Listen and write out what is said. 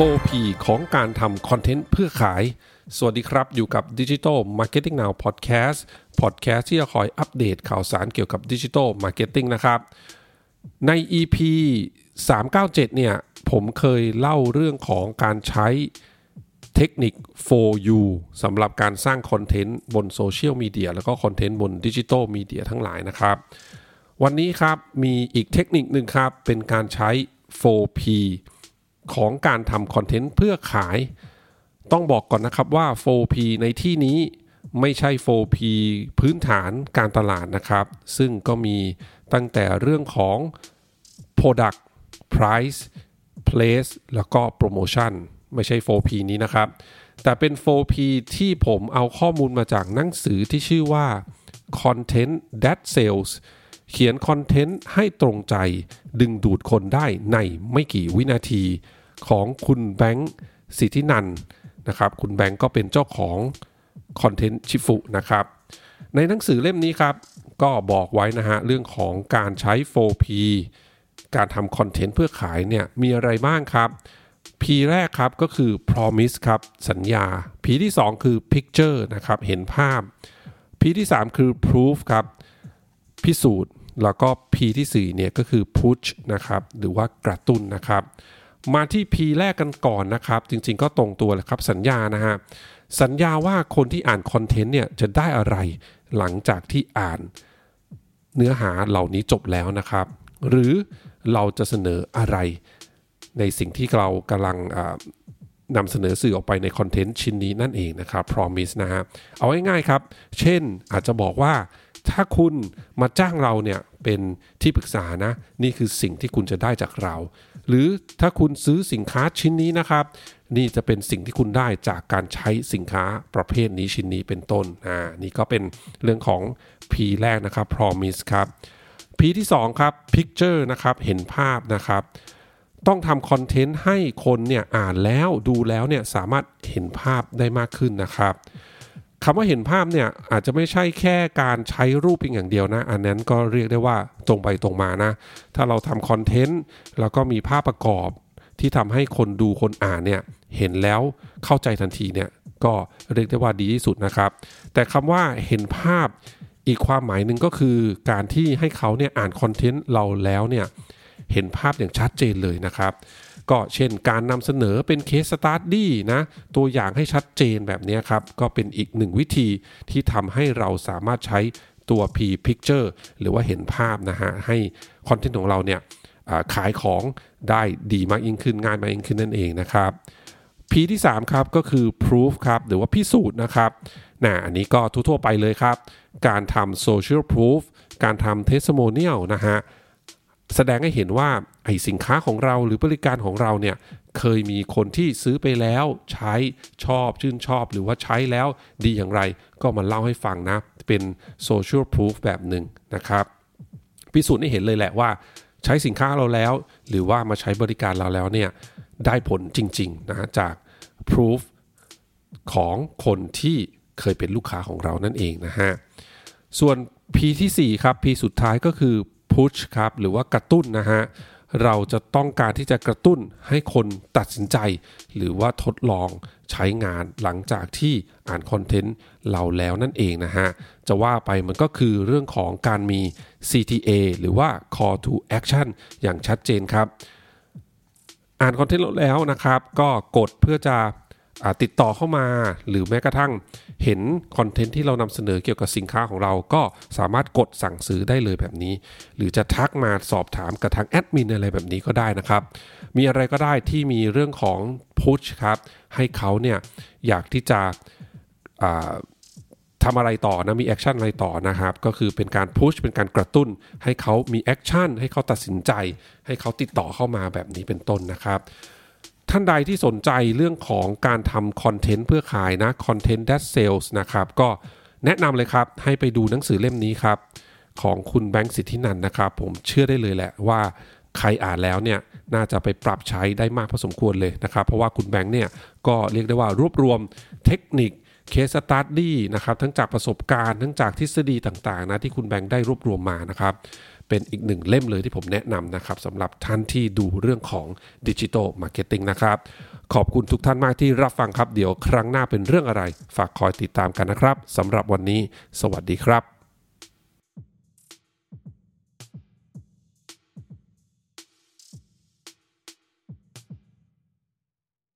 4P ของการทำคอนเทนต์เพื่อขาย สวัสดีครับอยู่กับ Digital Marketing Now Podcast Podcast ที่จะคอยอัปเดตข่าวสารเกี่ยวกับ Digital Marketing นะครับ ใน EP 397 เนี่ย ผมเคยเล่าเรื่องของการใช้เทคนิค 4U สำหรับการสร้างคอนเทนต์บนโซเชียลมีเดียแล้วก็คอนเทนต์บนดิจิทัลมีเดียทั้งหลายนะครับ วันนี้ครับมีอีกเทคนิคหนึ่งครับ เป็นการใช้ 4P ของการทำคอนเทนต์เพื่อขาย ต้องบอกก่อนนะครับว่า 4P ในที่นี้ไม่ใช่ 4P พื้นฐานการตลาดนะครับ ซึ่งก็มีตั้งแต่เรื่องของ Product Price Place แล้วก็ Promotion ไม่ใช่ 4P นี้นะครับ แต่เป็น 4P ที่ผมเอาข้อมูลมาจากหนังสือที่ชื่อว่า Content That Sells เขียนคอนเทนต์ให้ตรงใจดึงดูดคนได้ในไม่กี่วินาที ของคุณแบงค์สิทธินันนะครับ คุณแบงค์ก็เป็นเจ้าของคอนเทนต์ชิฟุนะครับ ในหนังสือเล่มนี้ครับ ก็บอกไว้นะฮะ เรื่องของการใช้ 4P การทำคอนเทนต์เพื่อขายเนี่ย มีอะไรบ้างครับ P แรกครับก็คือ promise ครับ สัญญา P ที่ 2 คือ picture นะครับ เห็นภาพ P ที่ 3 คือ proof ครับ พิสูจน์ แล้วก็ P ที่4เนี่ยก็คือ push นะครับ หรือว่ากระตุ้นนะครับ มาที่ P แรกกันก่อนนะครับ จริงๆก็ตรงตัวเลยครับสัญญานะฮะสัญญาว่าคนที่อ่านคอนเทนต์เนี่ยจะได้อะไรหลังจากที่อ่านเนื้อหาเหล่านี้จบแล้วนะครับ หรือเราจะเสนออะไรในสิ่งที่เรากำลังนำเสนอสื่อออกไปในคอนเทนต์ชิ้นนี้นั่นเองนะครับ promise นะฮะเอาง่ายๆครับ เช่นอาจจะบอกว่า ถ้าคุณมาจ้างเราเนี่ยเป็นที่ปรึกษานะ นี่คือสิ่งที่คุณจะได้จากเรา หรือถ้าคุณซื้อสินค้าชิ้นนี้นะครับ นี่จะเป็นสิ่งที่คุณได้จากการใช้สินค้าประเภทนี้ชิ้นนี้เป็นต้นอ่านี่ก็เป็นเรื่องของ P แรกนะครับ promise ครับ P ที่2ครับ picture นะครับเห็นภาพนะครับต้องทำคอนเทนต์ให้คนเนี่ยอ่านแล้วดูแล้วเนี่ยสามารถเห็นภาพได้มากขึ้นนะครับ คำว่าเห็นภาพเนี่ยอาจจะไม่ใช่แค่การใช้รูปเพียงอย่างเดียวนะ อันนั้นก็เรียกได้ว่าตรงไปตรงมานะ ถ้าเราทำคอนเทนต์แล้วก็มีภาพประกอบที่ทำให้คนดูคนอ่านเนี่ยเห็นแล้วเข้าใจทันทีเนี่ยก็เรียกได้ว่าดีที่สุดนะครับ แต่คำว่าเห็นภาพอีกความหมายหนึ่งก็คือการที่ให้เขาเนี่ยอ่านคอนเทนต์เราแล้วเนี่ย เห็นภาพอย่างชัดเจนเลยนะครับ ก็เช่นการนำเสนอเป็นเคสสตาร์ดี้นะ ตัวอย่างให้ชัดเจนแบบนี้ครับ ก็เป็นอีกหนึ่งวิธีที่ทำให้เราสามารถใช้ตัว P Picture หรือว่าเห็นภาพนะฮะ ให้คอนเทนต์ของเราเนี่ยขายของได้ดีมากยิ่งขึ้นง่ายมากยิ่งขึ้นนั่นเองนะครับ P ที่ 3 ครับก็คือ proof ครับหรือว่าพิสูจน์นะครับนะอันนี้ก็ทั่วๆไปเลยครับ การทำ social proof การทำ testimonial นะฮะ แสดงให้เห็นว่าไอสินค้าของเราหรือบริการของเราเนี่ยเคยมีคนที่ซื้อไปแล้วใช้ชอบชื่นชอบ หรือว่าใช้แล้วดีอย่างไร ก็มาเล่าให้ฟังนะ เป็น social proof แบบหนึ่งนะครับพิสูจน์ให้เห็นเลยแหละว่า ใช้สินค้าเราแล้ว หรือว่ามาใช้บริการเราแล้วเนี่ยได้ผลจริงๆนะจาก proof ของคนที่เคยเป็นลูกค้าของเรานั่นเองนะฮะส่วน P ที่4ครับ P สุดท้ายก็คือ push ครับหรือว่ากระตุ้นนะฮะเราจะต้องการที่จะกระตุ้นให้คนตัดสินใจ หรือว่าทดลองใช้งานหลังจากที่อ่านคอนเทนต์เราแล้วนั่นเองนะฮะ จะว่าไปมันก็คือเรื่องของการมี CTA หรือว่า call to action อย่างชัดเจนครับ อ่านคอนเทนต์แล้วนะครับ ก็กดเพื่อจะ ติดต่อเข้ามา หรือแม้กระทั่งเห็นคอนเทนต์ที่เรานำเสนอเกี่ยวกับสินค้าของเราก็สามารถกดสั่งซื้อได้เลยแบบนี้ หรือจะทักมาสอบถามกับทางแอดมินอะไรแบบนี้ก็ได้นะครับ มีอะไรก็ได้ที่มีเรื่องของพุชครับ ให้เขาเนี่ยอยากที่จะทำอะไรต่อนะมี action อะไรต่อนะครับ ก็คือเป็นการ push เป็นการกระตุ้น ให้เขามี action ให้เขาตัดสินใจ ให้เขาติดต่อเข้ามาแบบนี้เป็นต้นนะครับ ท่านใดที่สนใจเรื่องของการทำคอนเทนต์เพื่อขายนะ Content That Sells นะครับก็แนะนำเลยครับให้ไปดูหนังสือเล่มนี้ครับ ของคุณแบงค์สิทธินันนะครับ ผมเชื่อได้เลยแหละว่าใครอ่านแล้วเนี่ยน่าจะไปปรับใช้ได้มากพอสมควรเลยนะครับ เพราะว่าคุณแบงค์เนี่ยก็เรียกได้ว่ารวบรวมเทคนิค case study นะครับทั้งจากประสบการณ์ทั้งจากทฤษฎีต่างๆนะที่คุณแบงค์ได้รวบรวมมานะครับ เป็นอีกหนึ่งเล่มเลยที่ผมแนะนำนะครับสำหรับท่านที่ดูเรื่องของ digital marketing นะครับ ขอบคุณทุกท่านมากที่รับฟังครับ เดี๋ยวครั้งหน้าเป็นเรื่องอะไร ฝากคอยติดตามกันนะครับสำหรับวันนี้ สวัสดีครับ